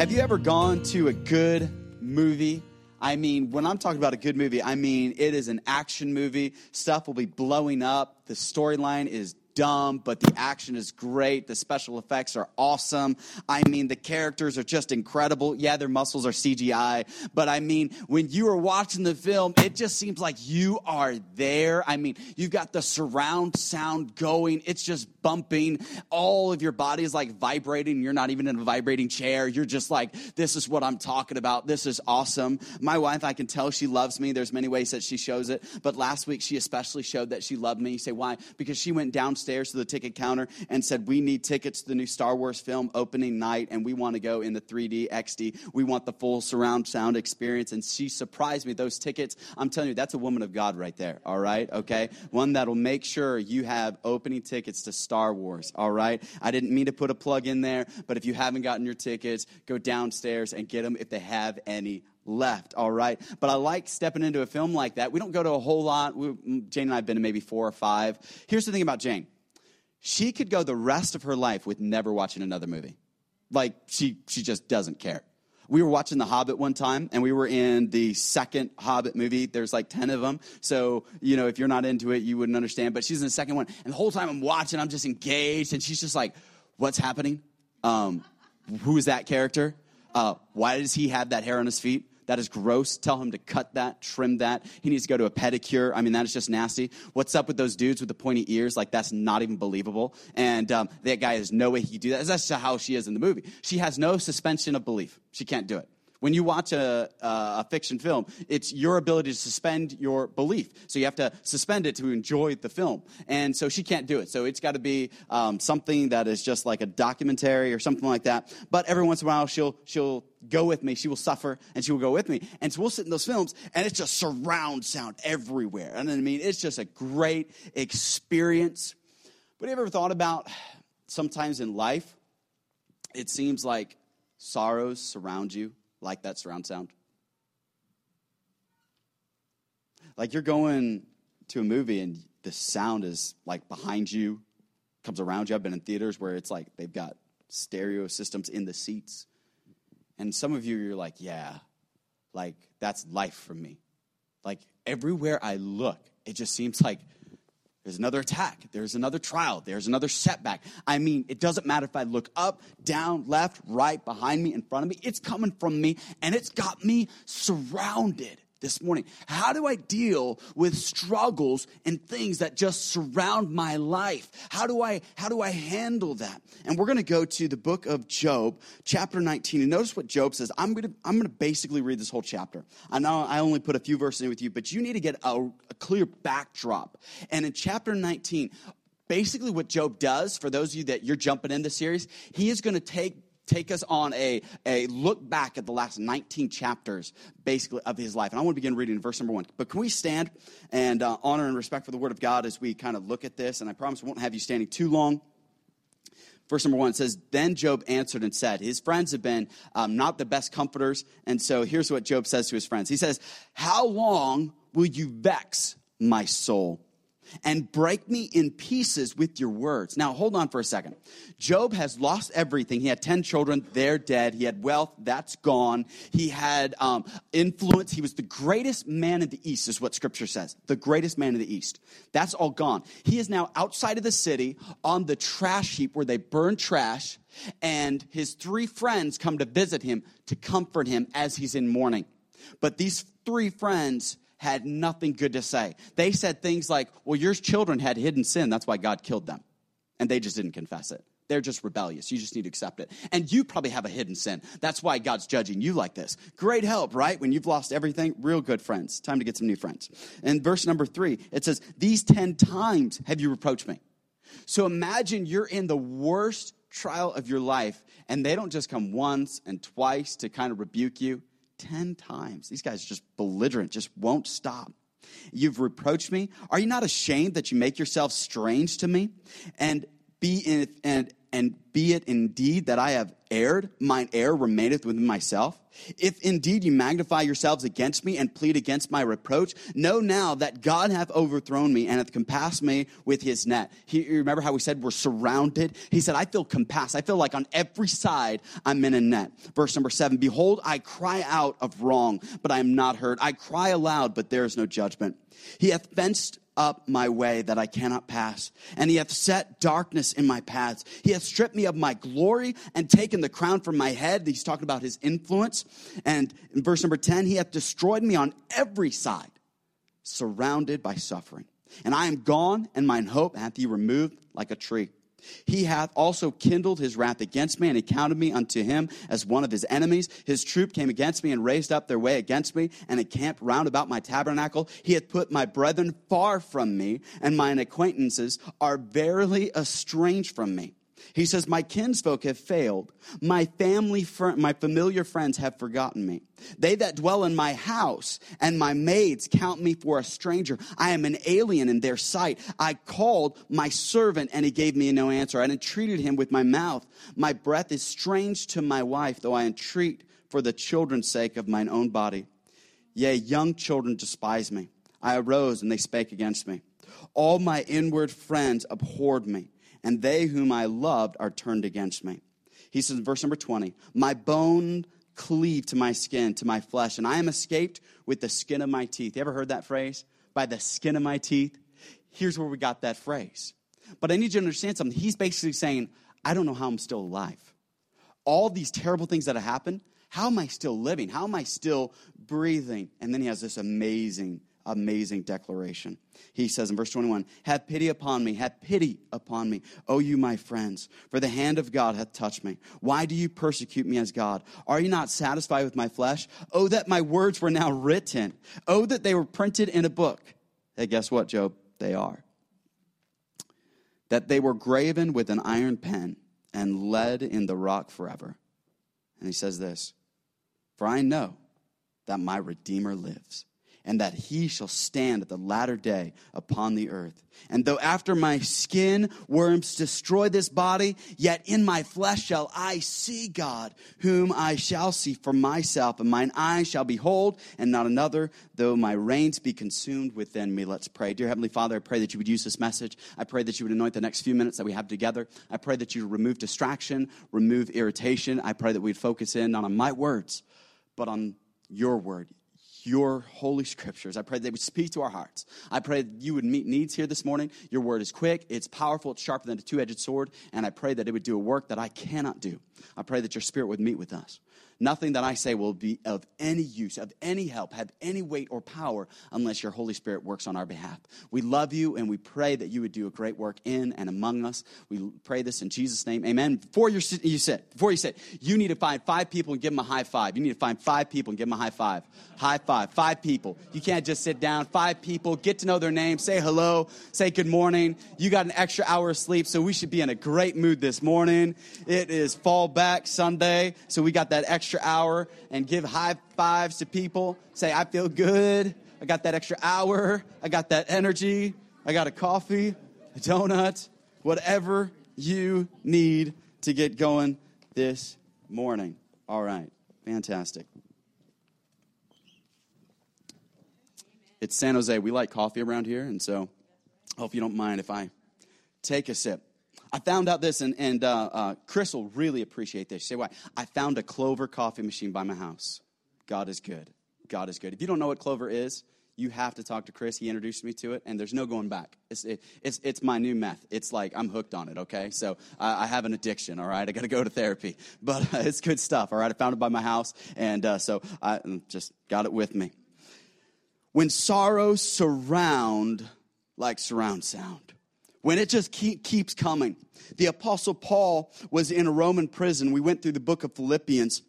Have you ever gone to a good movie? I mean, when I'm talking about a good movie, I mean it is an action movie. Stuff will be blowing up. The storyline is dumb, but the action is great. The special effects are awesome. I mean, the characters are just incredible. Yeah, their muscles are CGI, but I mean, when you are watching the film, it just seems like you are there. I mean, you've got the surround sound going, it's just bumping. All of your body is like vibrating. You're not even in a vibrating chair. You're just like, this is what I'm talking about. This is awesome. My wife, I can tell she loves me. There's many ways that she shows it, but last week she especially showed that she loved me. You say, why? Because she went downstairs downstairs to the ticket counter and said, We need tickets to the new Star Wars film opening night, and we want to go in the 3D, XD. We want the full surround sound experience. And she surprised me. Those tickets, I'm telling you, that's a woman of God right there, all right? Okay? One that'll make sure you have opening tickets to Star Wars, all right? I didn't mean to put a plug in there, but if you haven't gotten your tickets, go downstairs and get them if they have any left, all right? But I like stepping into a film like that. We don't go to a whole lot. We, Jane and I have been to maybe four or five. Here's the thing about Jane she could go the rest of her life with never watching another movie. Like, she, she just doesn't care. We were watching The Hobbit one time, and we were in the second Hobbit movie. There's like 10 of them. So, you know, if you're not into it, you wouldn't understand. But she's in the second one. And the whole time I'm watching, I'm just engaged. And she's just like, what's happening? Um, who is that character? Uh, why does he have that hair on his feet? That is gross. Tell him to cut that, trim that. He needs to go to a pedicure. I mean, that is just nasty. What's up with those dudes with the pointy ears? Like, that's not even believable. And um, that guy has no way he could do that. That's just how she is in the movie. She has no suspension of belief. She can't do it. When you watch a, a, fiction film, it's your ability to suspend your belief. So you have to suspend it to enjoy the film. And so she can't do it. So it's got to be um, something that is just like a documentary or something like that. But every once in a while, she'll, she'll go with me. She will suffer and she will go with me. And so we'll sit in those films and it's just surround sound everywhere. And I mean, it's just a great experience. But have you ever thought about sometimes in life, it seems like sorrows surround you? Like that surround sound? Like you're going to a movie and the sound is like behind you, comes around you. I've been in theaters where it's like they've got stereo systems in the seats. And some of you, you're like, yeah, like that's life for me. Like everywhere I look, it just seems like there's another attack. There's another trial. There's another setback. I mean, it doesn't matter if I look up, down, left, right, behind me, in front of me. It's coming from me, and it's got me surrounded this morning. How do I deal with struggles and things that just surround my life? How do I how do I handle that? And we're going to go to the book of Job, chapter 19. And notice what Job says. I'm going to I'm going to basically read this whole chapter. I know I only put a few verses in with you, but you need to get a, a clear backdrop. And in chapter 19, basically what Job does for those of you that you're jumping in the series, he is going to take take us on a, a look back at the last 19 chapters, basically, of his life. And I want to begin reading verse number one. But can we stand and uh, honor and respect for the word of God as we kind of look at this? And I promise we won't have you standing too long. Verse number one says, Then Job answered and said, His friends have been um, not the best comforters. And so here's what Job says to his friends He says, How long will you vex my soul? And break me in pieces with your words. Now, hold on for a second. Job has lost everything. He had 10 children, they're dead. He had wealth, that's gone. He had um, influence. He was the greatest man in the East, is what scripture says. The greatest man in the East. That's all gone. He is now outside of the city on the trash heap where they burn trash, and his three friends come to visit him to comfort him as he's in mourning. But these three friends had nothing good to say. They said things like, Well, your children had hidden sin. That's why God killed them. And they just didn't confess it. They're just rebellious. You just need to accept it. And you probably have a hidden sin. That's why God's judging you like this. Great help, right? When you've lost everything, real good friends. Time to get some new friends. And verse number three, it says, These 10 times have you reproached me. So imagine you're in the worst trial of your life, and they don't just come once and twice to kind of rebuke you. 10 times. These guys just belligerent, just won't stop. You've reproached me. Are you not ashamed that you make yourself strange to me? And be in, and and be it indeed that I have erred, mine error remaineth within myself. If indeed you magnify yourselves against me and plead against my reproach, know now that God hath overthrown me and hath compassed me with his net. He, remember how we said we're surrounded? He said, I feel compassed. I feel like on every side I'm in a net. Verse number seven Behold, I cry out of wrong, but I am not heard. I cry aloud, but there is no judgment. He hath fenced up my way that I cannot pass. And he hath set darkness in my paths. He hath stripped me of my glory and taken the crown from my head. He's talking about his influence. And in verse number 10, he hath destroyed me on every side, surrounded by suffering. And I am gone, and mine hope hath he removed like a tree. He hath also kindled his wrath against me, and he counted me unto him as one of his enemies. His troop came against me and raised up their way against me, and encamped round about my tabernacle. He hath put my brethren far from me, and mine acquaintances are verily estranged from me. He says, My kinsfolk have failed. My family, fr- my familiar friends have forgotten me. They that dwell in my house and my maids count me for a stranger. I am an alien in their sight. I called my servant and he gave me no answer. I entreated him with my mouth. My breath is strange to my wife, though I entreat for the children's sake of mine own body. Yea, young children despise me. I arose and they spake against me. All my inward friends abhorred me and they whom I loved are turned against me. He says in verse number 20, My bone cleave to my skin, to my flesh, and I am escaped with the skin of my teeth. You ever heard that phrase? By the skin of my teeth? Here's where we got that phrase. But I need you to understand something. He's basically saying, I don't know how I'm still alive. All these terrible things that have happened, how am I still living? How am I still breathing? And then he has this amazing amazing declaration. He says in verse 21 Have pity upon me, have pity upon me, O you my friends, for the hand of God hath touched me. Why do you persecute me as God? Are you not satisfied with my flesh? Oh, that my words were now written. Oh, that they were printed in a book. Hey, guess what, Job? They are. That they were graven with an iron pen and lead in the rock forever. And he says this For I know that my Redeemer lives and that he shall stand at the latter day upon the earth. And though after my skin worms destroy this body, yet in my flesh shall I see God, whom I shall see for myself, and mine eyes shall behold, and not another, though my reins be consumed within me. Let's pray. Dear Heavenly Father, I pray that you would use this message. I pray that you would anoint the next few minutes that we have together. I pray that you remove distraction, remove irritation. I pray that we'd focus in not on my words, but on your word your holy scriptures. I pray that they would speak to our hearts. I pray that you would meet needs here this morning. Your word is quick, it's powerful, it's sharper than a two edged sword, and I pray that it would do a work that I cannot do. I pray that your spirit would meet with us. Nothing that I say will be of any use, of any help, have any weight or power unless your Holy Spirit works on our behalf. We love you and we pray that you would do a great work in and among us. We pray this in Jesus' name. Amen. Before you sit, before you sit, you need to find five people and give them a high five. You need to find five people and give them a high five. High five. Five people. You can't just sit down. Five people. Get to know their name. Say hello. Say good morning. You got an extra hour of sleep, so we should be in a great mood this morning. It is fall back Sunday, so we got that extra extra hour and give high fives to people. Say, I feel good. I got that extra hour. I got that energy. I got a coffee, a donut, whatever you need to get going this morning. All right, fantastic. It's San Jose. We like coffee around here, and so I hope you don't mind if I take a sip. I found out this, and, and uh, uh, Chris will really appreciate this. Say why? I found a Clover coffee machine by my house. God is good. God is good. If you don't know what Clover is, you have to talk to Chris. He introduced me to it, and there's no going back. It's, it, it's, it's my new meth. It's like I'm hooked on it, okay? So I, have an addiction, all right? I got to go to therapy. But uh, it's good stuff, all right? I found it by my house, and uh, so I just got it with me. When sorrows surround like surround sound, when it just keep, keeps coming. The Apostle Paul was in a Roman prison. We went through the book of Philippians.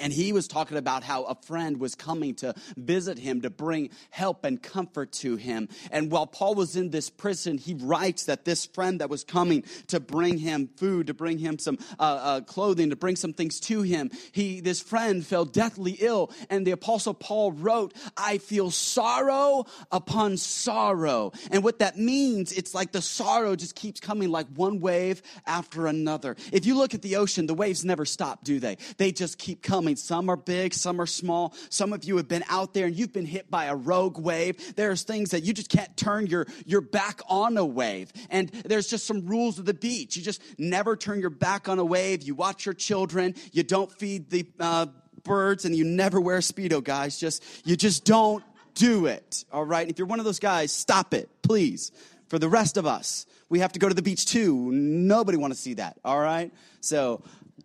And he was talking about how a friend was coming to visit him to bring help and comfort to him. And while Paul was in this prison, he writes that this friend that was coming to bring him food, to bring him some uh, uh, clothing, to bring some things to him, he this friend fell deathly ill. And the apostle Paul wrote, "I feel sorrow upon sorrow." And what that means, it's like the sorrow just keeps coming like one wave after another. If you look at the ocean, the waves never stop, do they? They just keep coming coming. Some are big, some are small. Some of you have been out there and you've been hit by a rogue wave. There's things that you just can't turn your, your back on a wave. And there's just some rules of the beach. You just never turn your back on a wave. You watch your children. You don't feed the uh, birds and you never wear Speedo, guys. Just, you just don't do it. All right. If you're one of those guys, stop it, please. For the rest of us, we have to go to the beach too. Nobody want to see that. All right. So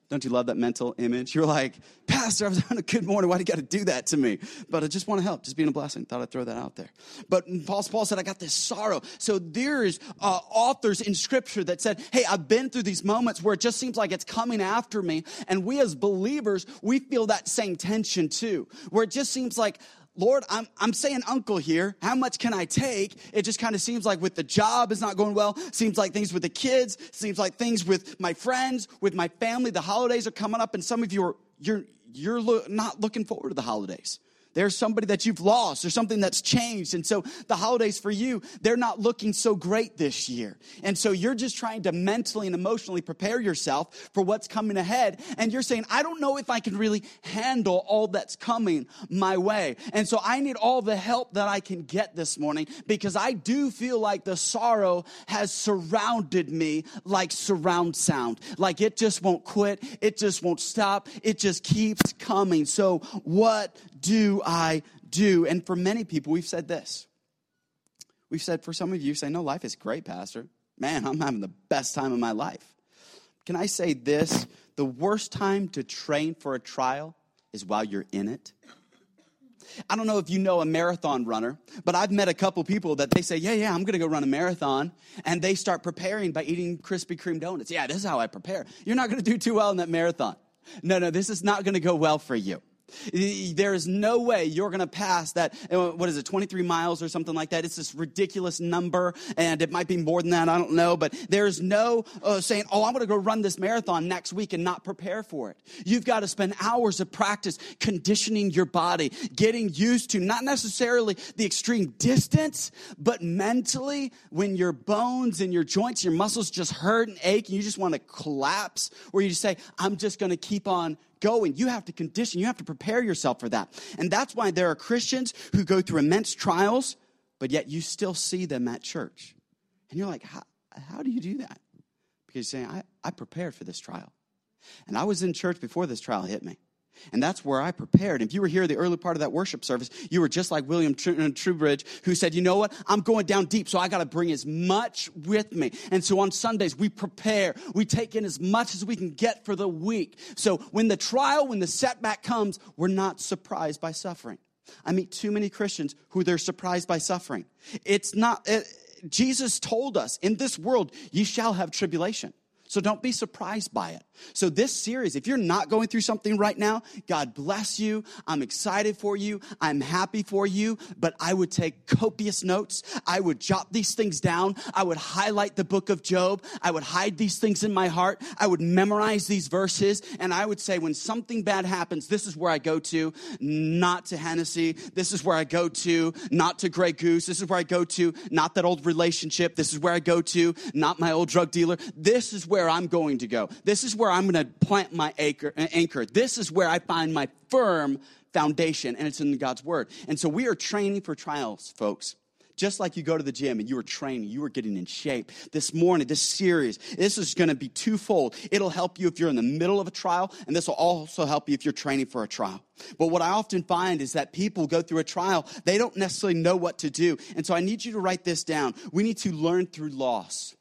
don't you love that mental image? You're like, Pastor, I was having a good morning. Why do you got to do that to me? But I just want to help, just being a blessing. Thought I'd throw that out there. But Paul, Paul said, I got this sorrow. So there's uh, authors in Scripture that said, Hey, I've been through these moments where it just seems like it's coming after me. And we as believers, we feel that same tension too, where it just seems like Lord, I'm, I'm saying uncle here. How much can I take? It just kind of seems like with the job is not going well. Seems like things with the kids. Seems like things with my friends, with my family. The holidays are coming up, and some of you are you're you're lo- not looking forward to the holidays. There's somebody that you've lost or something that's changed. And so the holidays for you, they're not looking so great this year. And so you're just trying to mentally and emotionally prepare yourself for what's coming ahead. And you're saying, I don't know if I can really handle all that's coming my way. And so I need all the help that I can get this morning because I do feel like the sorrow has surrounded me like surround sound. Like it just won't quit. It just won't stop. It just keeps coming. So what do I do? And for many people, we've said this. We've said, for some of you, say, no, life is great, Pastor. Man, I'm having the best time of my life. Can I say this? The worst time to train for a trial is while you're in it. I don't know if you know a marathon runner, but I've met a couple people that they say, Yeah, yeah, I'm gonna go run a marathon. And they start preparing by eating Krispy Kreme donuts. Yeah, this is how I prepare. You're not gonna do too well in that marathon. No, no, this is not gonna go well for you. There is no way you're going to pass that, uh, what is it, 23 miles or something like that. It's this ridiculous number, and it might be more than that, I don't know. But there's no uh, saying, oh, I'm going to go run this marathon next week and not prepare for it. You've got to spend hours of practice conditioning your body, getting used to not necessarily the extreme distance, but mentally when your bones and your joints, your muscles just hurt and ache, and you just want to collapse, where you just say, I'm just going to keep on going. You have to condition, you have to prepare yourself for that. And that's why there are Christians who go through immense trials, but yet you still see them at church. And you're like, how, how do you do that? Because you're saying, I, I prepared for this trial. And I was in church before this trial hit me. And that's where I prepared. If you were here the early part of that worship service, you were just like William uh, Trubridge, who said, You know what? I'm going down deep, so I got to bring as much with me. And so on Sundays, we prepare. We take in as much as we can get for the week. So when the trial, when the setback comes, we're not surprised by suffering. I meet too many Christians who they're surprised by suffering. It's not, it, Jesus told us, In this world, ye shall have tribulation. So don't be surprised by it. So, this series, if you're not going through something right now, God bless you. I'm excited for you. I'm happy for you. But I would take copious notes. I would jot these things down. I would highlight the book of Job. I would hide these things in my heart. I would memorize these verses. And I would say, when something bad happens, this is where I go to, not to Hennessy. This is where I go to, not to Grey Goose. This is where I go to, not that old relationship. This is where I go to, not my old drug dealer. This is where where I'm going to go. This is where I'm going to plant my uh, anchor. This is where I find my firm foundation, and it's in God's word. And so we are training for trials, folks. Just like you go to the gym and you are training, you are getting in shape. This morning, this series, this is going to be twofold. It'll help you if you're in the middle of a trial, and this will also help you if you're training for a trial. But what I often find is that people go through a trial, they don't necessarily know what to do. And so I need you to write this down. We need to learn through loss.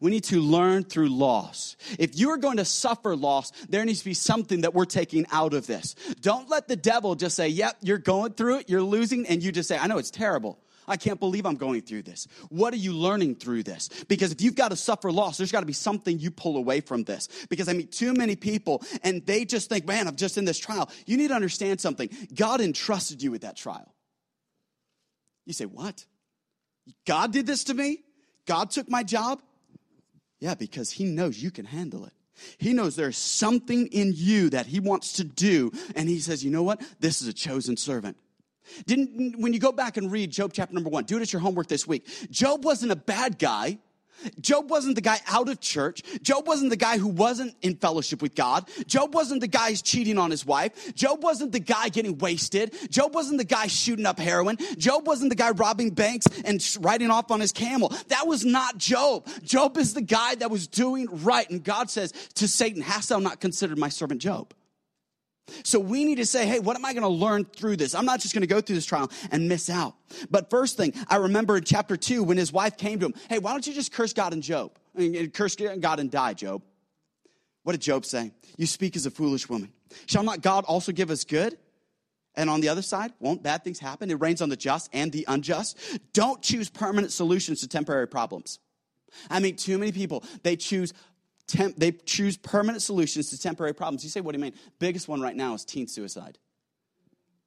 We need to learn through loss. If you are going to suffer loss, there needs to be something that we're taking out of this. Don't let the devil just say, Yep, you're going through it, you're losing, and you just say, I know it's terrible. I can't believe I'm going through this. What are you learning through this? Because if you've got to suffer loss, there's got to be something you pull away from this. Because I meet too many people and they just think, man, I'm just in this trial. You need to understand something. God entrusted you with that trial. You say, what? God did this to me? God took my job? Yeah, because He knows you can handle it. He knows there's something in you that he wants to do. And he says, you know what? This is a chosen servant. Didn't, when you go back and read Job chapter number one, do it as your homework this week. Job wasn't a bad guy. Job wasn't the guy out of church. Job wasn't the guy who wasn't in fellowship with God. Job wasn't the guy who's cheating on his wife. Job wasn't the guy getting wasted. Job wasn't the guy shooting up heroin. Job wasn't the guy robbing banks and riding off on his camel. That was not Job. Job is the guy that was doing right. And God says to Satan, Hast thou not considered my servant Job? So we need to say, hey, what am I going to learn through this? I'm not just going to go through this trial and miss out. But first thing, I remember in chapter two when his wife came to him, hey, why don't you just curse God and Job? Curse God and die, Job. What did Job say? You speak as a foolish woman. Shall not God also give us good? And on the other side, won't bad things happen? It rains on the just and the unjust. Don't choose permanent solutions to temporary problems. I mean, too many people, they choose temp, they choose permanent solutions to temporary problems. You say, what do you mean? Biggest one right now is teen suicide.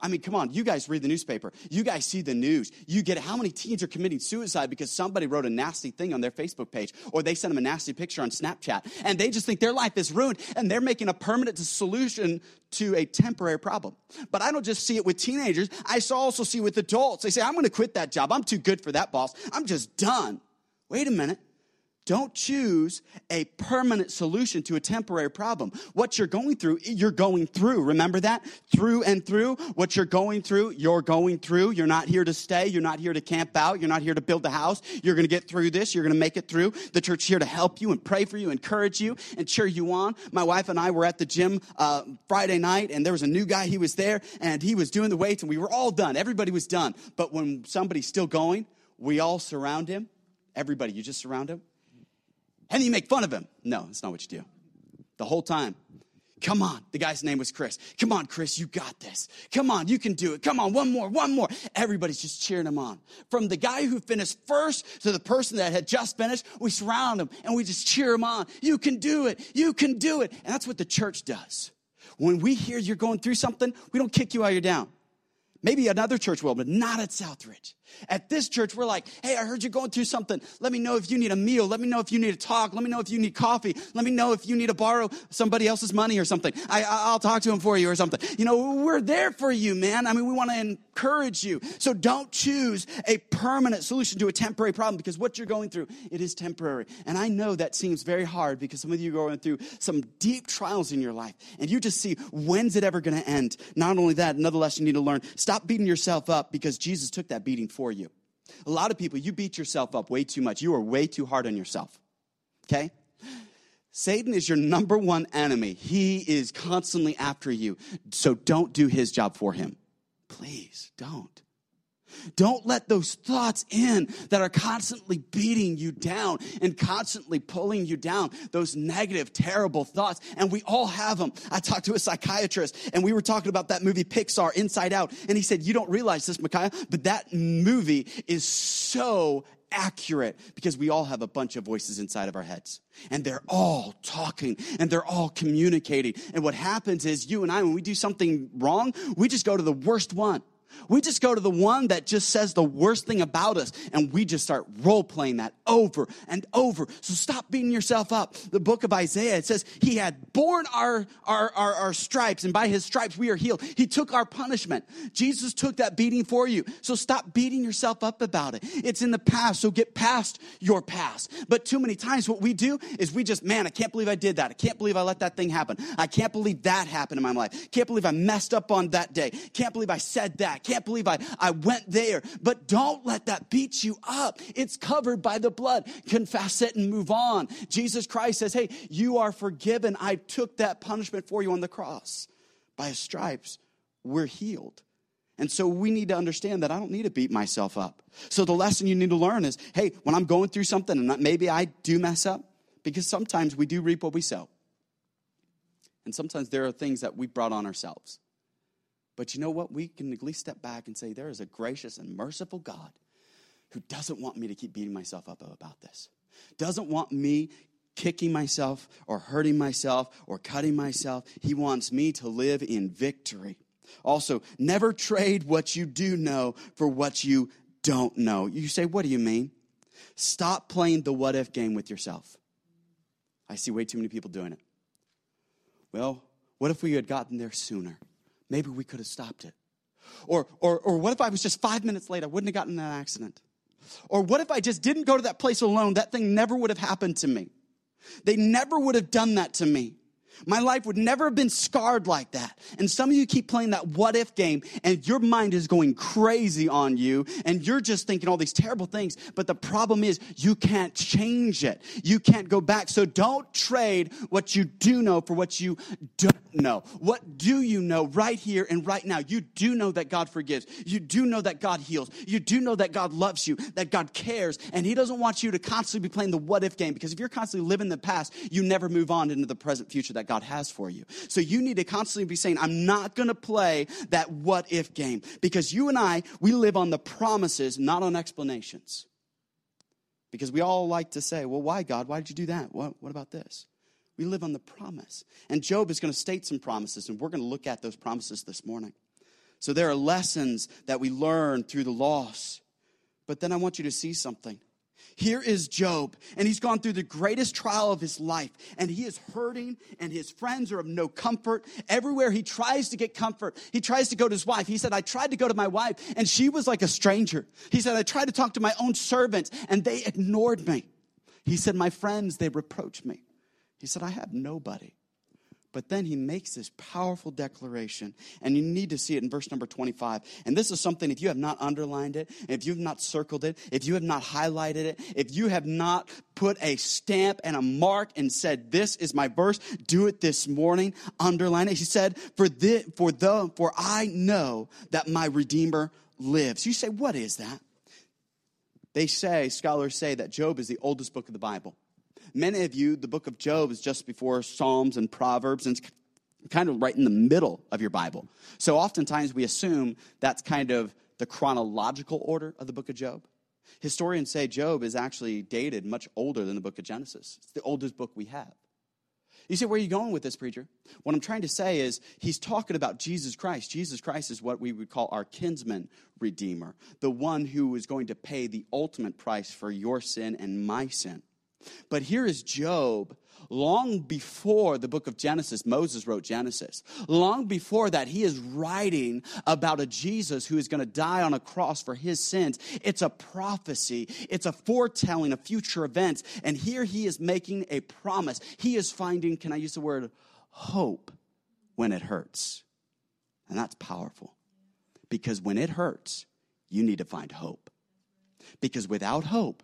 I mean, come on, you guys read the newspaper. You guys see the news. You get how many teens are committing suicide because somebody wrote a nasty thing on their Facebook page or they sent them a nasty picture on Snapchat and they just think their life is ruined and they're making a permanent solution to a temporary problem. But I don't just see it with teenagers, I also see it with adults. They say, I'm going to quit that job. I'm too good for that boss. I'm just done. Wait a minute. Don't choose a permanent solution to a temporary problem. What you're going through, you're going through. Remember that? Through and through. What you're going through, you're going through. You're not here to stay. You're not here to camp out. You're not here to build a house. You're going to get through this. You're going to make it through. The church here to help you and pray for you, encourage you, and cheer you on. My wife and I were at the gym uh, Friday night, and there was a new guy. He was there, and he was doing the weights, and we were all done. Everybody was done. But when somebody's still going, we all surround him. Everybody, you just surround him and you make fun of him. No, that's not what you do. The whole time. Come on. The guy's name was Chris. Come on, Chris, you got this. Come on, you can do it. Come on, one more, one more. Everybody's just cheering him on. From the guy who finished first to the person that had just finished, we surround him and we just cheer him on. You can do it. You can do it. And that's what the church does. When we hear you're going through something, we don't kick you while you're down. Maybe another church will, but not at Southridge. At this church, we're like, hey, I heard you're going through something. Let me know if you need a meal. Let me know if you need a talk. Let me know if you need coffee. Let me know if you need to borrow somebody else's money or something. I, I'll talk to him for you or something. You know, we're there for you, man. I mean, we want to encourage you. So don't choose a permanent solution to a temporary problem because what you're going through, it is temporary. And I know that seems very hard because some of you are going through some deep trials in your life and you just see, when's it ever going to end? Not only that, another lesson you need to learn, stop beating yourself up because Jesus took that beating for you. A lot of people, you beat yourself up way too much. You are way too hard on yourself. Okay? Satan is your number one enemy. He is constantly after you. So don't do his job for him. Please don't. Don't let those thoughts in that are constantly beating you down and constantly pulling you down. Those negative, terrible thoughts. And we all have them. I talked to a psychiatrist and we were talking about that movie Pixar, Inside Out. And he said, You don't realize this, Micaiah, but that movie is so accurate because we all have a bunch of voices inside of our heads and they're all talking and they're all communicating. And what happens is you and I, when we do something wrong, we just go to the worst one. We just go to the one that just says the worst thing about us and we just start role playing that over and over. So stop beating yourself up. The book of Isaiah, it says, He had borne our, our, our, our, stripes and by His stripes we are healed. He took our punishment. Jesus took that beating for you. So stop beating yourself up about it. It's in the past, so get past your past. But too many times what we do is we just, man, I can't believe I did that. I can't believe I let that thing happen. I can't believe that happened in my life. Can't believe I messed up on that day. Can't believe I said that can't believe I, I went there. But don't let that beat you up. It's covered by the blood. Confess it and move on. Jesus Christ says, Hey, you are forgiven. I took that punishment for you on the cross. By his stripes, we're healed. And so we need to understand that I don't need to beat myself up. So the lesson you need to learn is hey, when I'm going through something and maybe I do mess up, because sometimes we do reap what we sow. And sometimes there are things that we brought on ourselves. But you know what? We can at least step back and say, there is a gracious and merciful God who doesn't want me to keep beating myself up about this, doesn't want me kicking myself or hurting myself or cutting myself. He wants me to live in victory. Also, never trade what you do know for what you don't know. You say, What do you mean? Stop playing the what if game with yourself. I see way too many people doing it. Well, what if we had gotten there sooner? Maybe we could have stopped it. Or, or, or what if I was just five minutes late? I wouldn't have gotten in that accident. Or what if I just didn't go to that place alone? That thing never would have happened to me. They never would have done that to me. My life would never have been scarred like that. And some of you keep playing that what if game and your mind is going crazy on you and you're just thinking all these terrible things. But the problem is you can't change it. You can't go back. So don't trade what you do know for what you don't know. What do you know right here and right now? You do know that God forgives. You do know that God heals. You do know that God loves you, that God cares. And He doesn't want you to constantly be playing the what if game because if you're constantly living the past, you never move on into the present future that that God has for you. So you need to constantly be saying, I'm not going to play that what if game because you and I, we live on the promises, not on explanations. Because we all like to say, well, why, God? Why did you do that? What, what about this? We live on the promise. And Job is going to state some promises, and we're going to look at those promises this morning. So there are lessons that we learn through the loss. But then I want you to see something. Here is Job, and he's gone through the greatest trial of his life, and he is hurting, and his friends are of no comfort. Everywhere he tries to get comfort, he tries to go to his wife. He said, I tried to go to my wife, and she was like a stranger. He said, I tried to talk to my own servants, and they ignored me. He said, My friends, they reproach me. He said, I have nobody. But then he makes this powerful declaration, and you need to see it in verse number 25. And this is something, if you have not underlined it, if you've not circled it, if you have not highlighted it, if you have not put a stamp and a mark and said, This is my verse, do it this morning, underline it. He said, For, the, for, the, for I know that my Redeemer lives. You say, What is that? They say, scholars say, that Job is the oldest book of the Bible. Many of you, the book of Job is just before Psalms and Proverbs, and it's kind of right in the middle of your Bible. So oftentimes we assume that's kind of the chronological order of the book of Job. Historians say Job is actually dated much older than the book of Genesis. It's the oldest book we have. You say, where are you going with this, preacher? What I'm trying to say is, he's talking about Jesus Christ. Jesus Christ is what we would call our kinsman redeemer, the one who is going to pay the ultimate price for your sin and my sin. But here is Job. Long before the book of Genesis, Moses wrote Genesis. Long before that, he is writing about a Jesus who is going to die on a cross for his sins. It's a prophecy, it's a foretelling of future events. And here he is making a promise. He is finding, can I use the word hope when it hurts? And that's powerful. Because when it hurts, you need to find hope. Because without hope,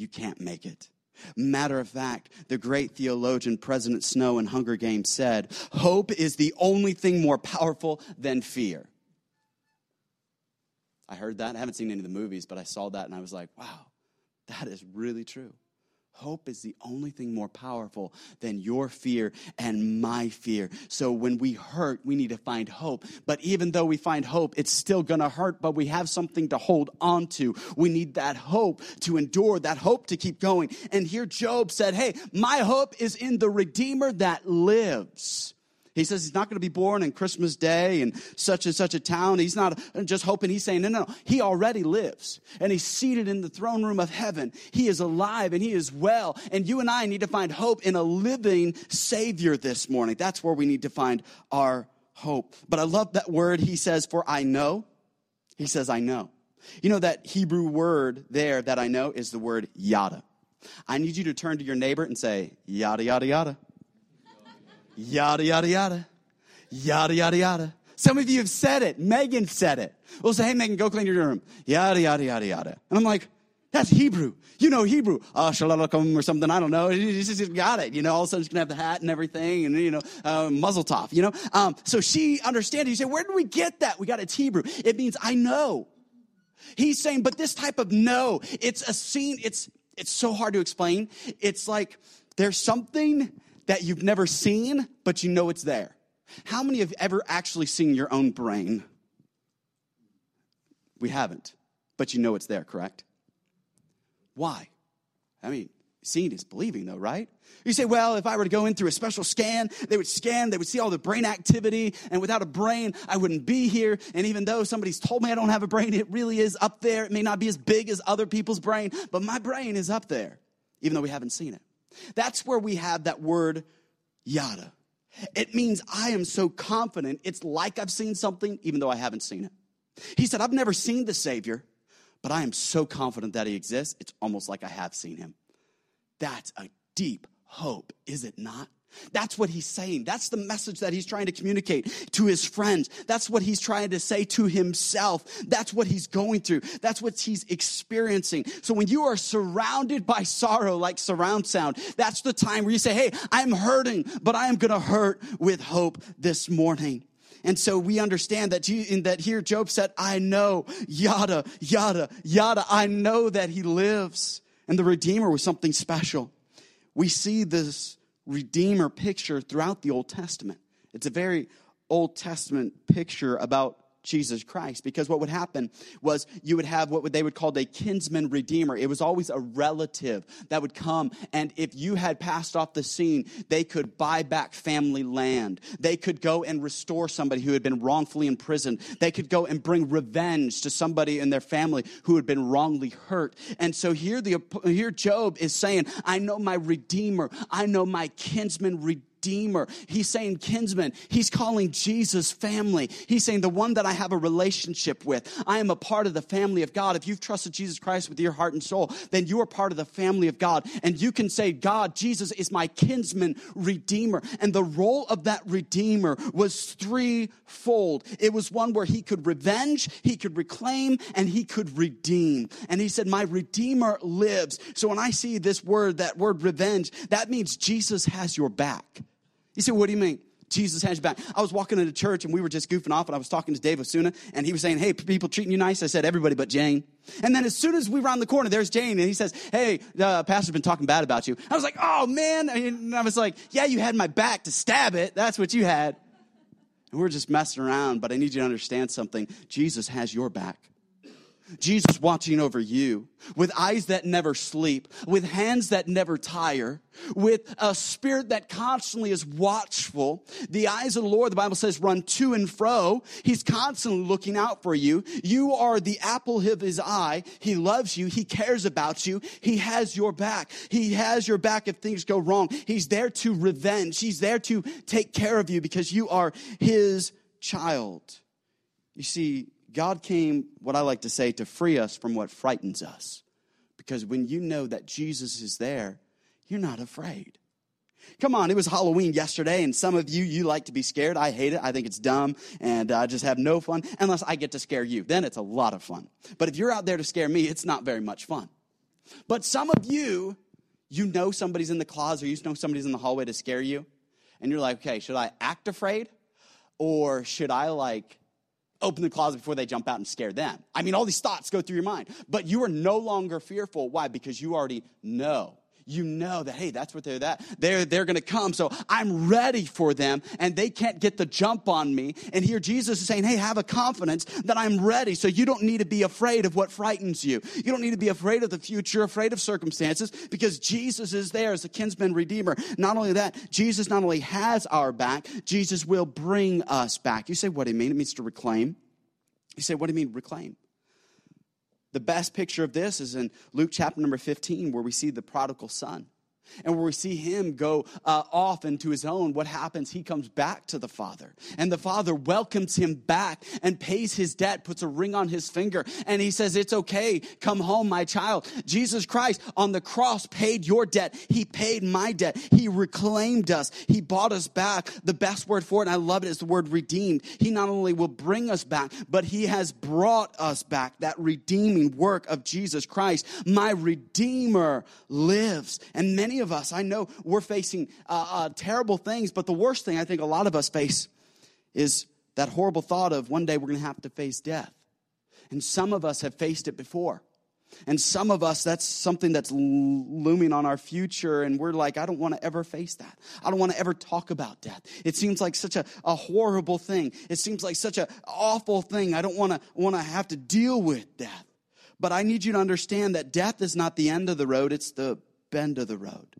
you can't make it. Matter of fact, the great theologian President Snow in Hunger Games said, Hope is the only thing more powerful than fear. I heard that. I haven't seen any of the movies, but I saw that and I was like, wow, that is really true. Hope is the only thing more powerful than your fear and my fear. So when we hurt, we need to find hope. But even though we find hope, it's still going to hurt, but we have something to hold on to. We need that hope to endure, that hope to keep going. And here Job said, Hey, my hope is in the Redeemer that lives. He says he's not going to be born in Christmas Day in such and such a town. He's not just hoping. He's saying, no, no, no. He already lives. And he's seated in the throne room of heaven. He is alive and he is well. And you and I need to find hope in a living Savior this morning. That's where we need to find our hope. But I love that word he says, for I know. He says, I know. You know, that Hebrew word there that I know is the word yada. I need you to turn to your neighbor and say, yada, yada, yada. Yada, yada, yada. Yada, yada, yada. Some of you have said it. Megan said it. We'll say, hey, Megan, go clean your room. Yada, yada, yada, yada. And I'm like, that's Hebrew. You know Hebrew. Uh, or something. I don't know. He just got it. You know, all of a sudden she's going to have the hat and everything and, you know, uh, muzzle top, you know. Um, so she understands. You say, where did we get that? We got it's Hebrew. It means I know. He's saying, but this type of no, it's a scene. It's, it's so hard to explain. It's like there's something that you've never seen, but you know it's there. How many have ever actually seen your own brain? We haven't. but you know it's there, correct? Why? I mean, seeing is believing, though, right? You say, well, if I were to go in through a special scan, they would scan, they would see all the brain activity, and without a brain, I wouldn't be here. And even though somebody's told me I don't have a brain, it really is up there. It may not be as big as other people's brain, but my brain is up there, even though we haven't seen it. That's where we have that word yada. It means I am so confident, it's like I've seen something, even though I haven't seen it. He said, I've never seen the Savior, but I am so confident that He exists, it's almost like I have seen Him. That's a deep hope, is it not? That's what he's saying. That's the message that he's trying to communicate to his friends. That's what he's trying to say to himself. That's what he's going through. That's what he's experiencing. So when you are surrounded by sorrow like surround sound, that's the time where you say, Hey, I'm hurting, but I am going to hurt with hope this morning. And so we understand that, in that here Job said, I know, yada, yada, yada. I know that he lives. And the Redeemer was something special we see this Redeemer picture throughout the Old Testament. It's a very Old Testament picture about Jesus Christ. Because what would happen was you would have what they would call a kinsman redeemer. It was always a relative that would come. And if you had passed off the scene, they could buy back family land. They could go and restore somebody who had been wrongfully imprisoned. They could go and bring revenge to somebody in their family who had been wrongly hurt. And so here, the, here Job is saying, I know my redeemer. I know my kinsman redeemer redeemer. He's saying kinsman. He's calling Jesus family. He's saying the one that I have a relationship with. I am a part of the family of God. If you've trusted Jesus Christ with your heart and soul, then you are part of the family of God. And you can say, God, Jesus is my kinsman redeemer. And the role of that redeemer was threefold. It was one where he could revenge, he could reclaim, and he could redeem. And he said, My redeemer lives. So when I see this word, that word revenge, that means Jesus has your back. You say, what do you mean? Jesus has your back. I was walking into church and we were just goofing off and I was talking to Dave Osuna and he was saying, Hey, people treating you nice? I said, Everybody but Jane. And then as soon as we round the corner, there's Jane and he says, Hey, the pastor's been talking bad about you. I was like, Oh man. And I was like, Yeah, you had my back to stab it. That's what you had. And we're just messing around, but I need you to understand something. Jesus has your back. Jesus watching over you with eyes that never sleep, with hands that never tire, with a spirit that constantly is watchful. The eyes of the Lord, the Bible says, run to and fro. He's constantly looking out for you. You are the apple of his eye. He loves you. He cares about you. He has your back. He has your back if things go wrong. He's there to revenge. He's there to take care of you because you are his child. You see, God came, what I like to say, to free us from what frightens us. Because when you know that Jesus is there, you're not afraid. Come on, it was Halloween yesterday, and some of you, you like to be scared. I hate it. I think it's dumb, and I just have no fun unless I get to scare you. Then it's a lot of fun. But if you're out there to scare me, it's not very much fun. But some of you, you know somebody's in the closet, or you know somebody's in the hallway to scare you, and you're like, okay, should I act afraid? Or should I like open the closet before they jump out and scare them. I mean, all these thoughts go through your mind, but you are no longer fearful. Why? Because you already know. You know that, hey, that's what they're that. They're, they're going to come. So I'm ready for them and they can't get the jump on me. And here Jesus is saying, hey, have a confidence that I'm ready. So you don't need to be afraid of what frightens you. You don't need to be afraid of the future, afraid of circumstances because Jesus is there as a kinsman redeemer. Not only that, Jesus not only has our back, Jesus will bring us back. You say, what do you mean? It means to reclaim. You say, what do you mean reclaim? The best picture of this is in Luke chapter number 15, where we see the prodigal son. And where we see him go uh, off into his own, what happens? He comes back to the father. And the father welcomes him back and pays his debt, puts a ring on his finger, and he says, It's okay. Come home, my child. Jesus Christ on the cross paid your debt. He paid my debt. He reclaimed us. He bought us back. The best word for it, and I love it, is the word redeemed. He not only will bring us back, but he has brought us back. That redeeming work of Jesus Christ. My Redeemer lives. And many of us, I know we're facing uh, uh, terrible things, but the worst thing I think a lot of us face is that horrible thought of one day we're going to have to face death. And some of us have faced it before. And some of us, that's something that's looming on our future, and we're like, I don't want to ever face that. I don't want to ever talk about death. It seems like such a, a horrible thing. It seems like such an awful thing. I don't want to want to have to deal with death. But I need you to understand that death is not the end of the road, it's the bend of the road.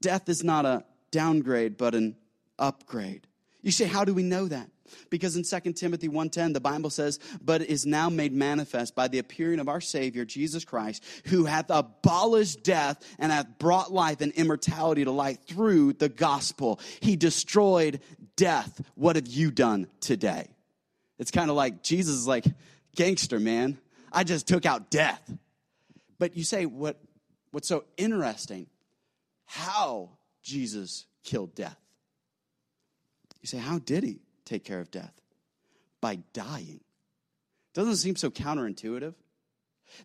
Death is not a downgrade, but an upgrade. You say, how do we know that? Because in 2 Timothy 1:10 the Bible says, "But is now made manifest by the appearing of our Savior Jesus Christ, who hath abolished death and hath brought life and immortality to light through the gospel. He destroyed death. What have you done today?" It's kind of like Jesus is like, "Gangster, man. I just took out death." But you say what what's so interesting? How Jesus killed death. You say, how did he take care of death? By dying. Doesn't seem so counterintuitive?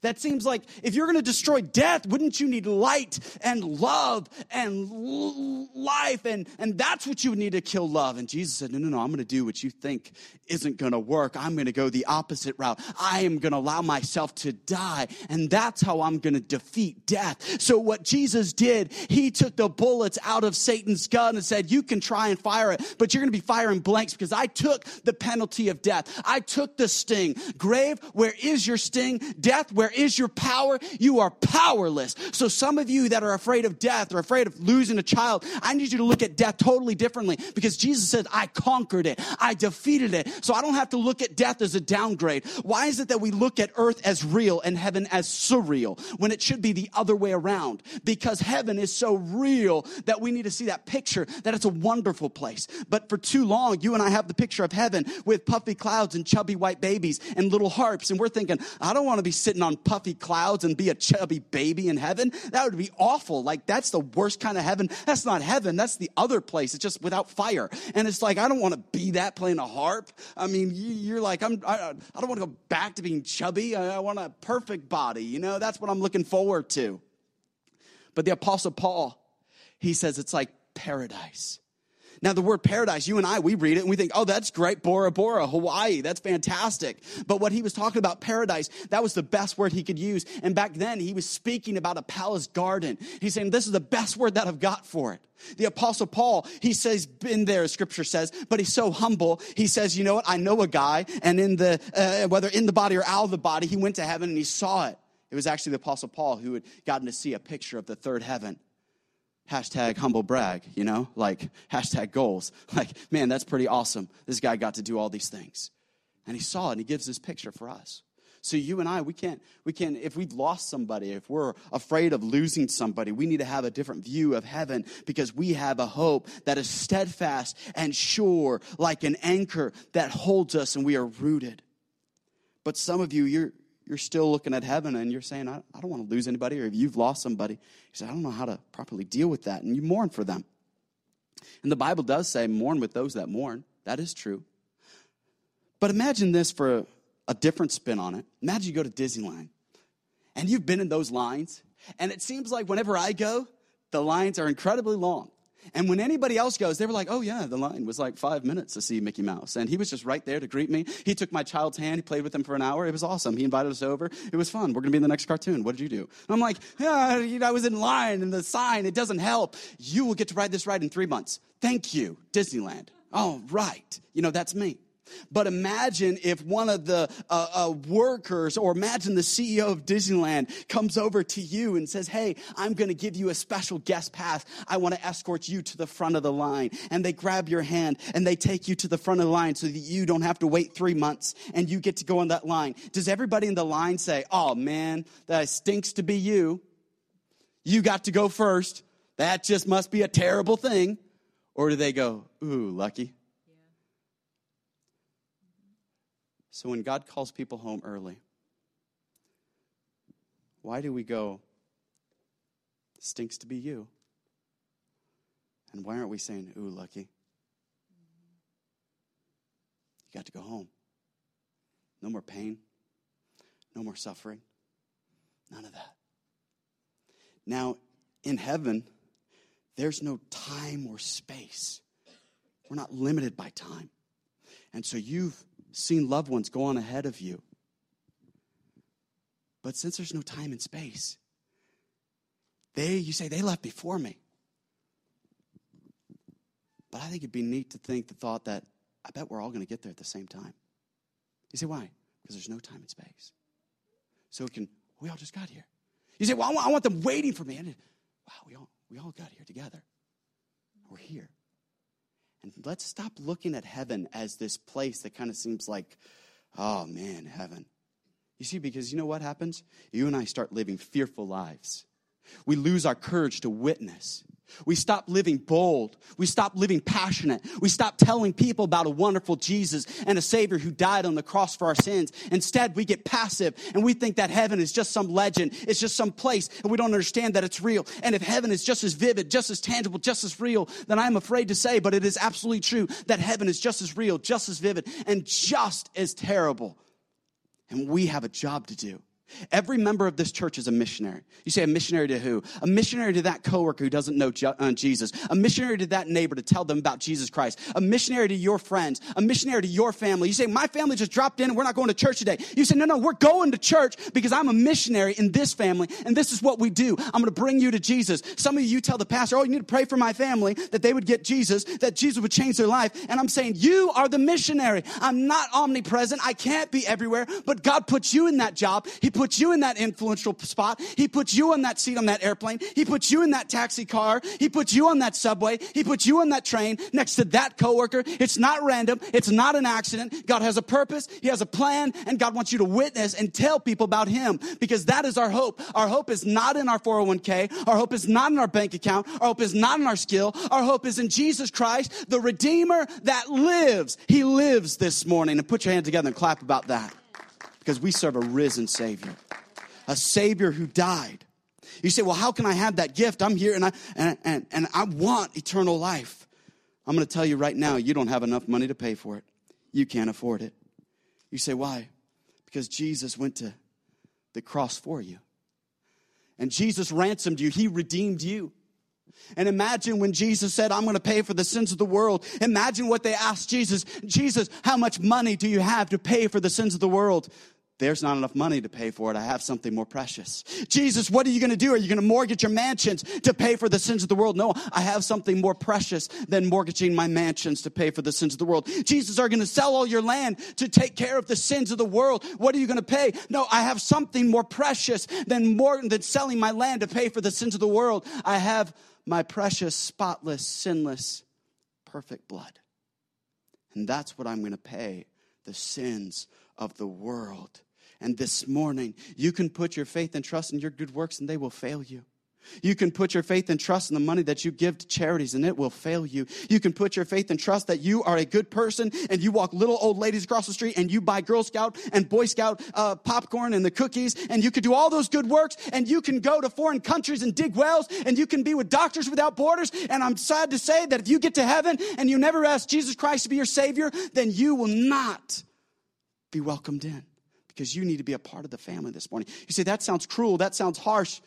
That seems like if you're going to destroy death, wouldn't you need light and love and l- life? And, and that's what you would need to kill love. And Jesus said, No, no, no, I'm going to do what you think isn't going to work. I'm going to go the opposite route. I am going to allow myself to die. And that's how I'm going to defeat death. So, what Jesus did, he took the bullets out of Satan's gun and said, You can try and fire it, but you're going to be firing blanks because I took the penalty of death. I took the sting. Grave, where is your sting? Death, where is your power? You are powerless. So, some of you that are afraid of death or afraid of losing a child, I need you to look at death totally differently because Jesus said, I conquered it, I defeated it. So, I don't have to look at death as a downgrade. Why is it that we look at earth as real and heaven as surreal when it should be the other way around? Because heaven is so real that we need to see that picture that it's a wonderful place. But for too long, you and I have the picture of heaven with puffy clouds and chubby white babies and little harps, and we're thinking, I don't want to be sitting on puffy clouds and be a chubby baby in heaven. That would be awful. Like, that's the worst kind of heaven. That's not heaven. That's the other place. It's just without fire. And it's like, I don't want to be that playing a harp. I mean, you're like, I'm, I, I don't want to go back to being chubby. I, I want a perfect body. You know, that's what I'm looking forward to. But the Apostle Paul, he says it's like paradise. Now, the word paradise, you and I, we read it and we think, oh, that's great, Bora Bora, Hawaii, that's fantastic. But what he was talking about, paradise, that was the best word he could use. And back then, he was speaking about a palace garden. He's saying, this is the best word that I've got for it. The apostle Paul, he says in there, scripture says, but he's so humble. He says, you know what? I know a guy, and in the, uh, whether in the body or out of the body, he went to heaven and he saw it. It was actually the apostle Paul who had gotten to see a picture of the third heaven hashtag humble brag, you know, like hashtag goals. Like, man, that's pretty awesome. This guy got to do all these things. And he saw it and he gives this picture for us. So you and I, we can't, we can, if we've lost somebody, if we're afraid of losing somebody, we need to have a different view of heaven because we have a hope that is steadfast and sure, like an anchor that holds us and we are rooted. But some of you, you're, you're still looking at heaven and you're saying, I, I don't want to lose anybody, or if you've lost somebody, you say, I don't know how to properly deal with that. And you mourn for them. And the Bible does say, mourn with those that mourn. That is true. But imagine this for a, a different spin on it. Imagine you go to Disneyland and you've been in those lines, and it seems like whenever I go, the lines are incredibly long. And when anybody else goes, they were like, oh, yeah, the line was like five minutes to see Mickey Mouse. And he was just right there to greet me. He took my child's hand. He played with him for an hour. It was awesome. He invited us over. It was fun. We're going to be in the next cartoon. What did you do? And I'm like, yeah, I was in line and the sign, it doesn't help. You will get to ride this ride in three months. Thank you, Disneyland. Oh, right. You know, that's me. But imagine if one of the uh, uh, workers, or imagine the CEO of Disneyland, comes over to you and says, Hey, I'm going to give you a special guest pass. I want to escort you to the front of the line. And they grab your hand and they take you to the front of the line so that you don't have to wait three months and you get to go on that line. Does everybody in the line say, Oh man, that stinks to be you? You got to go first. That just must be a terrible thing. Or do they go, Ooh, lucky? So when God calls people home early, why do we go, stinks to be you? And why aren't we saying, ooh, lucky? You got to go home. No more pain, no more suffering, none of that. Now, in heaven, there's no time or space. We're not limited by time. And so you've seen loved ones go on ahead of you. But since there's no time and space, they, you say, they left before me. But I think it'd be neat to think the thought that I bet we're all going to get there at the same time. You say, why? Because there's no time and space. so it can, we all just got here. You say, well, I want, I want them waiting for me. And wow, we all, we all got here together. We're here. And let's stop looking at heaven as this place that kind of seems like, oh man, heaven. You see, because you know what happens? You and I start living fearful lives. We lose our courage to witness. We stop living bold. We stop living passionate. We stop telling people about a wonderful Jesus and a Savior who died on the cross for our sins. Instead, we get passive and we think that heaven is just some legend. It's just some place and we don't understand that it's real. And if heaven is just as vivid, just as tangible, just as real, then I'm afraid to say, but it is absolutely true that heaven is just as real, just as vivid, and just as terrible. And we have a job to do. Every member of this church is a missionary. You say a missionary to who? A missionary to that coworker who doesn't know uh, Jesus. A missionary to that neighbor to tell them about Jesus Christ. A missionary to your friends. A missionary to your family. You say, my family just dropped in and we're not going to church today. You say, no, no, we're going to church because I'm a missionary in this family and this is what we do. I'm going to bring you to Jesus. Some of you tell the pastor, oh, you need to pray for my family that they would get Jesus, that Jesus would change their life. And I'm saying, you are the missionary. I'm not omnipresent. I can't be everywhere, but God puts you in that job. He puts you in that influential spot. He puts you on that seat on that airplane. He puts you in that taxi car. He puts you on that subway. He puts you on that train next to that coworker. It's not random. It's not an accident. God has a purpose. He has a plan and God wants you to witness and tell people about him because that is our hope. Our hope is not in our 401k. Our hope is not in our bank account. Our hope is not in our skill. Our hope is in Jesus Christ, the Redeemer that lives. He lives this morning. And put your hand together and clap about that because we serve a risen Savior, a Savior who died. You say, well, how can I have that gift? I'm here and I, and, and, and I want eternal life. I'm going to tell you right now, you don't have enough money to pay for it. You can't afford it. You say, why? Because Jesus went to the cross for you. And Jesus ransomed you, He redeemed you. And imagine when Jesus said, I'm going to pay for the sins of the world. Imagine what they asked Jesus Jesus, how much money do you have to pay for the sins of the world? There's not enough money to pay for it. I have something more precious. Jesus, what are you going to do? Are you going to mortgage your mansions to pay for the sins of the world? No, I have something more precious than mortgaging my mansions to pay for the sins of the world. Jesus, are you going to sell all your land to take care of the sins of the world? What are you going to pay? No, I have something more precious than more than selling my land to pay for the sins of the world. I have my precious, spotless, sinless, perfect blood. And that's what I'm going to pay the sins of the world. And this morning, you can put your faith and trust in your good works and they will fail you. You can put your faith and trust in the money that you give to charities and it will fail you. You can put your faith and trust that you are a good person and you walk little old ladies across the street and you buy Girl Scout and Boy Scout uh, popcorn and the cookies and you could do all those good works and you can go to foreign countries and dig wells and you can be with Doctors Without Borders. And I'm sad to say that if you get to heaven and you never ask Jesus Christ to be your Savior, then you will not be welcomed in because you need to be a part of the family this morning. You say, that sounds cruel, that sounds harsh.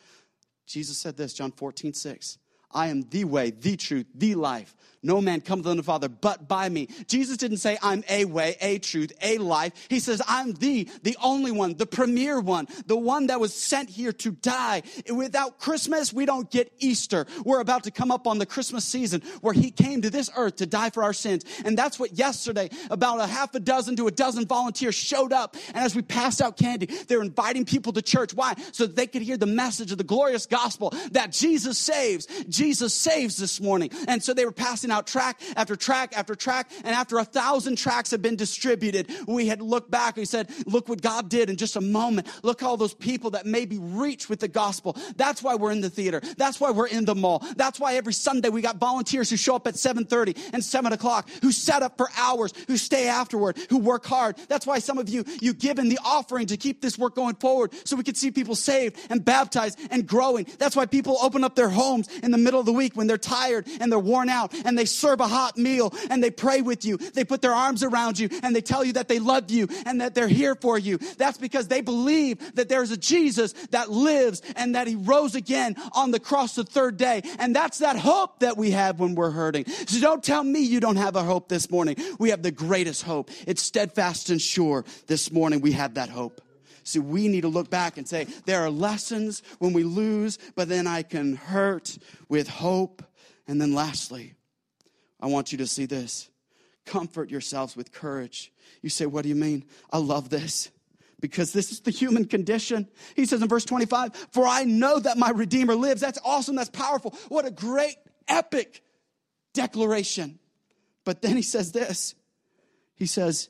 Jesus said this, John 14, 6. I am the way, the truth, the life. No man cometh unto the Father but by me. Jesus didn't say, I'm a way, a truth, a life. He says, I'm the, the only one, the premier one, the one that was sent here to die. Without Christmas, we don't get Easter. We're about to come up on the Christmas season where he came to this earth to die for our sins. And that's what yesterday, about a half a dozen to a dozen volunteers showed up. And as we passed out candy, they're inviting people to church. Why? So that they could hear the message of the glorious gospel that Jesus saves. Jesus saves this morning. And so they were passing out tract after tract after tract. And after a thousand tracts had been distributed, we had looked back and we said, look what God did in just a moment. Look all those people that may be reached with the gospel. That's why we're in the theater. That's why we're in the mall. That's why every Sunday we got volunteers who show up at 7.30 and 7 o'clock, who set up for hours, who stay afterward, who work hard. That's why some of you, you give in the offering to keep this work going forward so we could see people saved and baptized and growing. That's why people open up their homes in the middle of the week when they're tired and they're worn out and they serve a hot meal and they pray with you. They put their arms around you and they tell you that they love you and that they're here for you. That's because they believe that there's a Jesus that lives and that he rose again on the cross the third day. And that's that hope that we have when we're hurting. So don't tell me you don't have a hope this morning. We have the greatest hope. It's steadfast and sure. This morning we have that hope. See, we need to look back and say, there are lessons when we lose, but then I can hurt with hope. And then lastly, I want you to see this. Comfort yourselves with courage. You say, what do you mean? I love this because this is the human condition. He says in verse 25, For I know that my Redeemer lives. That's awesome. That's powerful. What a great, epic declaration. But then he says this He says,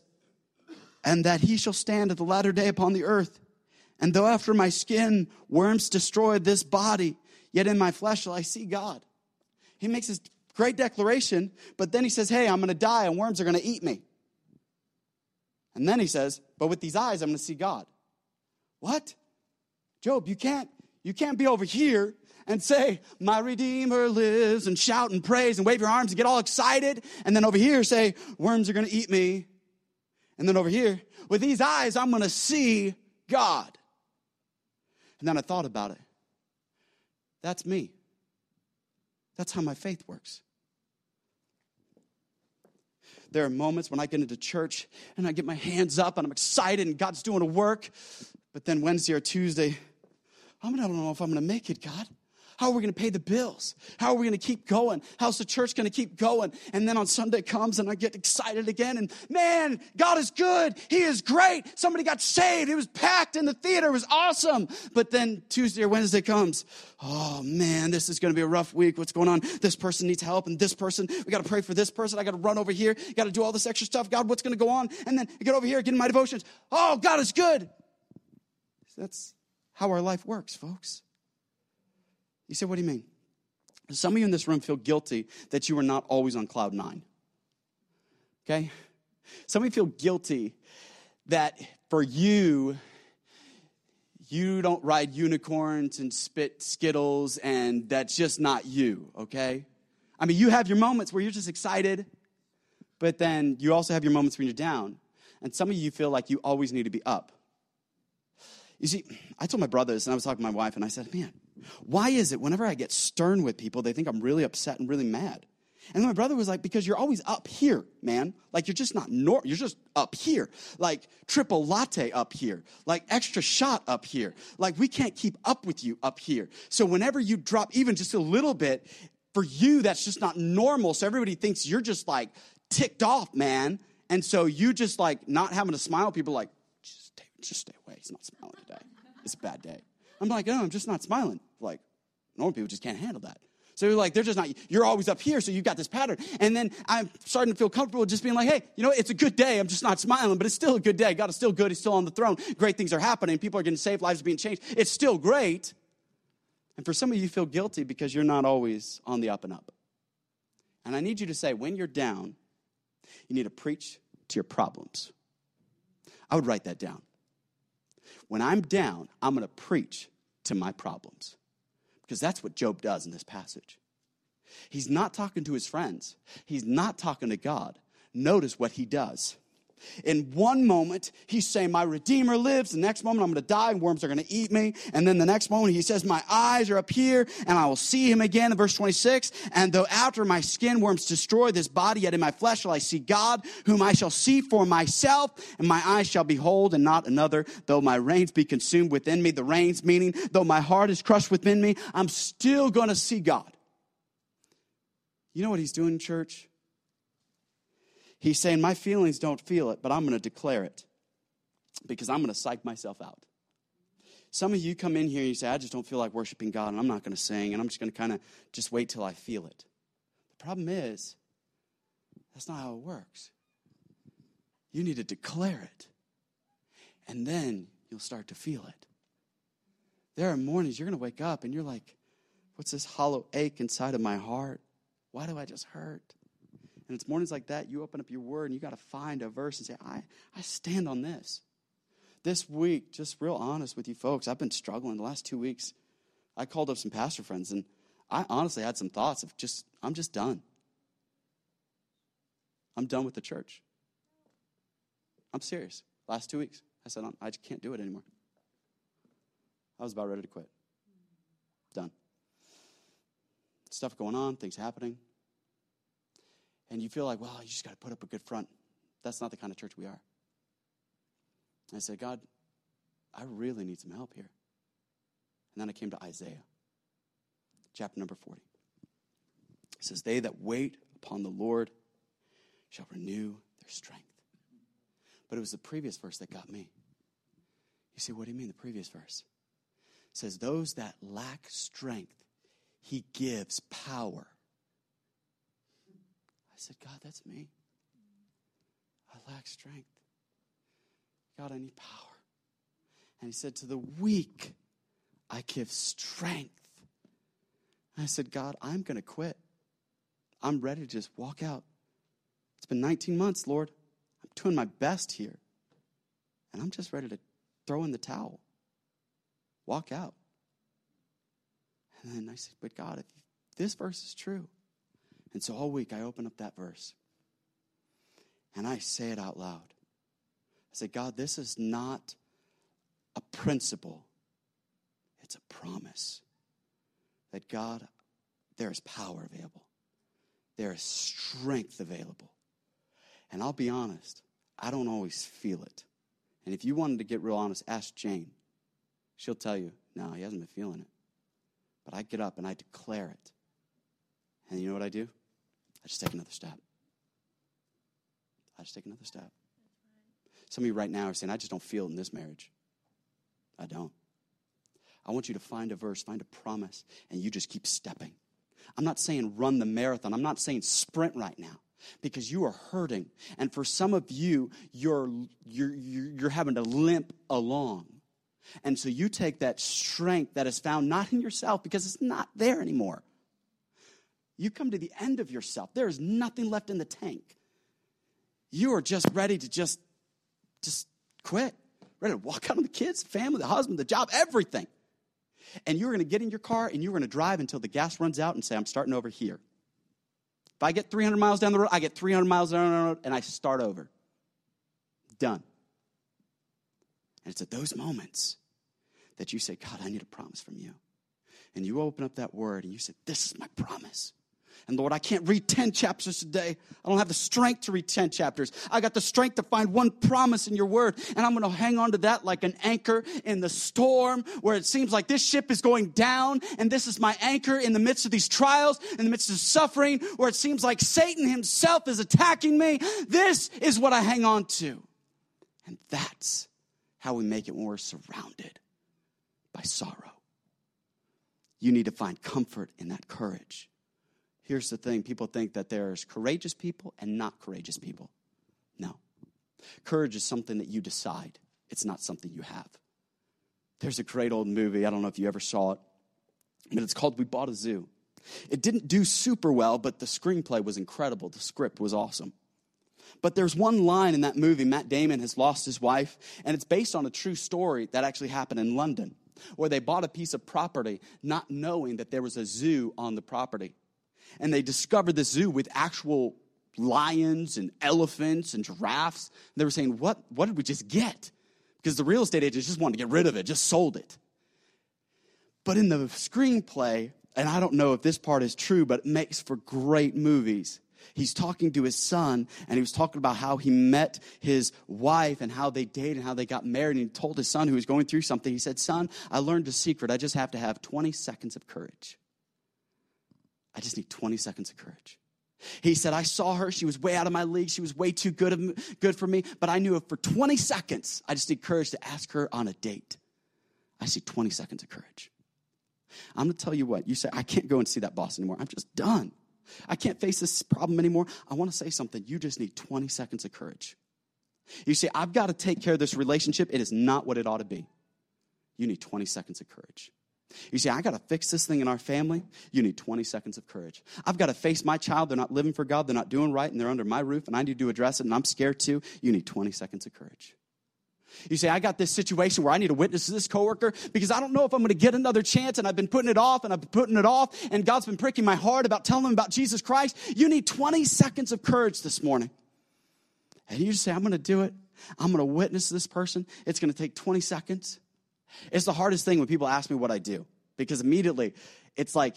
And that he shall stand at the latter day upon the earth. And though after my skin worms destroy this body, yet in my flesh shall I see God. He makes this great declaration, but then he says, Hey, I'm going to die and worms are going to eat me. And then he says, But with these eyes, I'm going to see God. What? Job, you can't, you can't be over here and say, My Redeemer lives, and shout and praise and wave your arms and get all excited. And then over here say, Worms are going to eat me. And then over here, with these eyes, I'm going to see God. And then I thought about it. That's me. That's how my faith works. There are moments when I get into church and I get my hands up and I'm excited and God's doing a work. But then Wednesday or Tuesday, I don't know if I'm going to make it, God. How are we going to pay the bills? How are we going to keep going? How's the church going to keep going? And then on Sunday comes and I get excited again. And man, God is good. He is great. Somebody got saved. It was packed in the theater. It was awesome. But then Tuesday or Wednesday comes. Oh man, this is going to be a rough week. What's going on? This person needs help. And this person, we got to pray for this person. I got to run over here. Got to do all this extra stuff. God, what's going to go on? And then I get over here, get in my devotions. Oh, God is good. That's how our life works, folks. You say, what do you mean? Some of you in this room feel guilty that you are not always on cloud nine. Okay? Some of you feel guilty that for you, you don't ride unicorns and spit skittles, and that's just not you, okay? I mean, you have your moments where you're just excited, but then you also have your moments when you're down. And some of you feel like you always need to be up. You see, I told my brothers, and I was talking to my wife, and I said, man, why is it whenever I get stern with people, they think I'm really upset and really mad? And my brother was like, because you're always up here, man. Like you're just not nor you're just up here. Like triple latte up here. Like extra shot up here. Like we can't keep up with you up here. So whenever you drop even just a little bit, for you that's just not normal. So everybody thinks you're just like ticked off, man. And so you just like not having a smile, people like, just stay, just stay away. He's not smiling today. It's a bad day. I'm like, no, I'm just not smiling. Like, normal people just can't handle that. So you're like, they're just not, you're always up here, so you've got this pattern. And then I'm starting to feel comfortable just being like, hey, you know, it's a good day. I'm just not smiling, but it's still a good day. God is still good. He's still on the throne. Great things are happening. People are getting saved. Lives are being changed. It's still great. And for some of you, you feel guilty because you're not always on the up and up. And I need you to say, when you're down, you need to preach to your problems. I would write that down. When I'm down, I'm going to preach to my problems. Because that's what Job does in this passage. He's not talking to his friends, he's not talking to God. Notice what he does. In one moment, he's saying, My Redeemer lives. The next moment, I'm going to die and worms are going to eat me. And then the next moment, he says, My eyes are up here and I will see him again in verse 26. And though after my skin worms destroy this body, yet in my flesh shall I see God, whom I shall see for myself, and my eyes shall behold and not another. Though my reins be consumed within me, the reins meaning, though my heart is crushed within me, I'm still going to see God. You know what he's doing, church? He's saying, My feelings don't feel it, but I'm going to declare it because I'm going to psych myself out. Some of you come in here and you say, I just don't feel like worshiping God and I'm not going to sing and I'm just going to kind of just wait till I feel it. The problem is, that's not how it works. You need to declare it and then you'll start to feel it. There are mornings you're going to wake up and you're like, What's this hollow ache inside of my heart? Why do I just hurt? And it's mornings like that, you open up your word and you got to find a verse and say, I, I stand on this. This week, just real honest with you folks, I've been struggling the last two weeks. I called up some pastor friends and I honestly had some thoughts of just, I'm just done. I'm done with the church. I'm serious. Last two weeks, I said, I just can't do it anymore. I was about ready to quit. Done. Stuff going on, things happening and you feel like, well, you just got to put up a good front. That's not the kind of church we are. I said, God, I really need some help here. And then I came to Isaiah, chapter number 40. It says, They that wait upon the Lord shall renew their strength. But it was the previous verse that got me. You say, what do you mean, the previous verse? It says, Those that lack strength, he gives power. I said, God, that's me. I lack strength. God, I need power. And he said, To the weak, I give strength. And I said, God, I'm going to quit. I'm ready to just walk out. It's been 19 months, Lord. I'm doing my best here. And I'm just ready to throw in the towel, walk out. And then I said, But God, if this verse is true. And so all week I open up that verse and I say it out loud. I say, God, this is not a principle, it's a promise that God, there is power available, there is strength available. And I'll be honest, I don't always feel it. And if you wanted to get real honest, ask Jane. She'll tell you, no, he hasn't been feeling it. But I get up and I declare it. And you know what I do? I just take another step. I just take another step. Some of you right now are saying, I just don't feel it in this marriage. I don't. I want you to find a verse, find a promise, and you just keep stepping. I'm not saying run the marathon. I'm not saying sprint right now because you are hurting. And for some of you, you're, you're, you're having to limp along. And so you take that strength that is found not in yourself because it's not there anymore. You come to the end of yourself. There is nothing left in the tank. You are just ready to just, just quit. Ready to walk out on the kids, family, the husband, the job, everything. And you're going to get in your car and you're going to drive until the gas runs out and say, I'm starting over here. If I get 300 miles down the road, I get 300 miles down the road and I start over. Done. And it's at those moments that you say, God, I need a promise from you. And you open up that word and you say, This is my promise. And Lord, I can't read 10 chapters today. I don't have the strength to read 10 chapters. I got the strength to find one promise in your word. And I'm going to hang on to that like an anchor in the storm where it seems like this ship is going down. And this is my anchor in the midst of these trials, in the midst of suffering, where it seems like Satan himself is attacking me. This is what I hang on to. And that's how we make it when we're surrounded by sorrow. You need to find comfort in that courage. Here's the thing people think that there's courageous people and not courageous people. No. Courage is something that you decide, it's not something you have. There's a great old movie, I don't know if you ever saw it, but it's called We Bought a Zoo. It didn't do super well, but the screenplay was incredible. The script was awesome. But there's one line in that movie, Matt Damon has lost his wife, and it's based on a true story that actually happened in London, where they bought a piece of property not knowing that there was a zoo on the property. And they discovered this zoo with actual lions and elephants and giraffes. And they were saying, what, what did we just get? Because the real estate agents just wanted to get rid of it, just sold it. But in the screenplay, and I don't know if this part is true, but it makes for great movies he's talking to his son and he was talking about how he met his wife and how they dated and how they got married. And he told his son who was going through something, he said, Son, I learned a secret. I just have to have 20 seconds of courage. I just need 20 seconds of courage. He said, I saw her. She was way out of my league. She was way too good, of, good for me. But I knew if for 20 seconds, I just need courage to ask her on a date. I see 20 seconds of courage. I'm going to tell you what. You say, I can't go and see that boss anymore. I'm just done. I can't face this problem anymore. I want to say something. You just need 20 seconds of courage. You say, I've got to take care of this relationship. It is not what it ought to be. You need 20 seconds of courage. You say, I got to fix this thing in our family. You need 20 seconds of courage. I've got to face my child. They're not living for God. They're not doing right, and they're under my roof, and I need to address it, and I'm scared too. You need 20 seconds of courage. You say, I got this situation where I need to witness to this coworker because I don't know if I'm going to get another chance and I've been putting it off and I've been putting it off and God's been pricking my heart about telling them about Jesus Christ. You need 20 seconds of courage this morning. And you say, I'm going to do it. I'm going to witness this person. It's going to take 20 seconds. It's the hardest thing when people ask me what I do because immediately it's like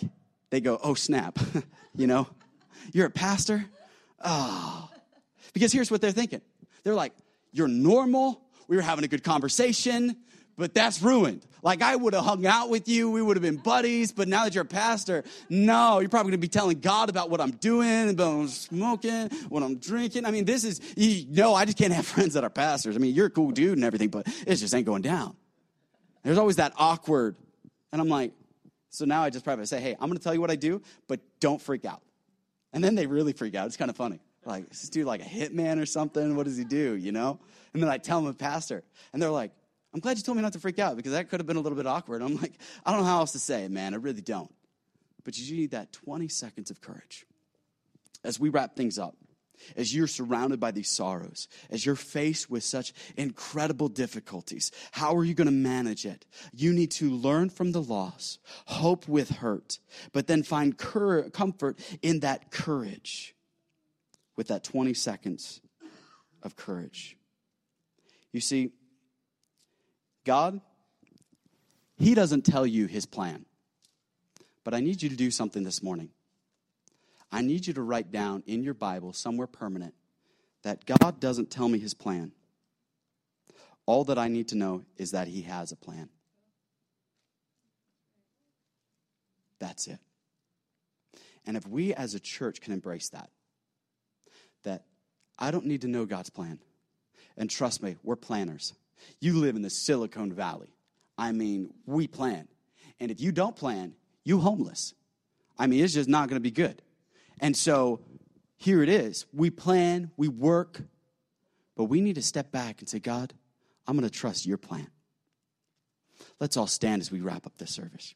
they go, oh, snap. you know, you're a pastor? Oh. Because here's what they're thinking they're like, you're normal, we were having a good conversation, but that's ruined. Like I would have hung out with you, we would have been buddies, but now that you're a pastor, no, you're probably gonna be telling God about what I'm doing, about what I'm smoking, what I'm drinking. I mean, this is, you know, I just can't have friends that are pastors. I mean, you're a cool dude and everything, but it just ain't going down. There's always that awkward. And I'm like, so now I just probably say, hey, I'm going to tell you what I do, but don't freak out. And then they really freak out. It's kind of funny. Like, is this dude like a hitman or something? What does he do, you know? And then I tell them a pastor. And they're like, I'm glad you told me not to freak out because that could have been a little bit awkward. I'm like, I don't know how else to say it, man. I really don't. But you need that 20 seconds of courage. As we wrap things up, as you're surrounded by these sorrows, as you're faced with such incredible difficulties, how are you going to manage it? You need to learn from the loss, hope with hurt, but then find cur- comfort in that courage with that 20 seconds of courage. You see, God, He doesn't tell you His plan. But I need you to do something this morning. I need you to write down in your Bible, somewhere permanent, that God doesn't tell me His plan. All that I need to know is that He has a plan. That's it. And if we as a church can embrace that, that I don't need to know God's plan. And trust me, we're planners. You live in the Silicon Valley. I mean, we plan. And if you don't plan, you homeless. I mean, it's just not going to be good. And so here it is. We plan, we work, but we need to step back and say, God, I'm going to trust your plan. Let's all stand as we wrap up this service.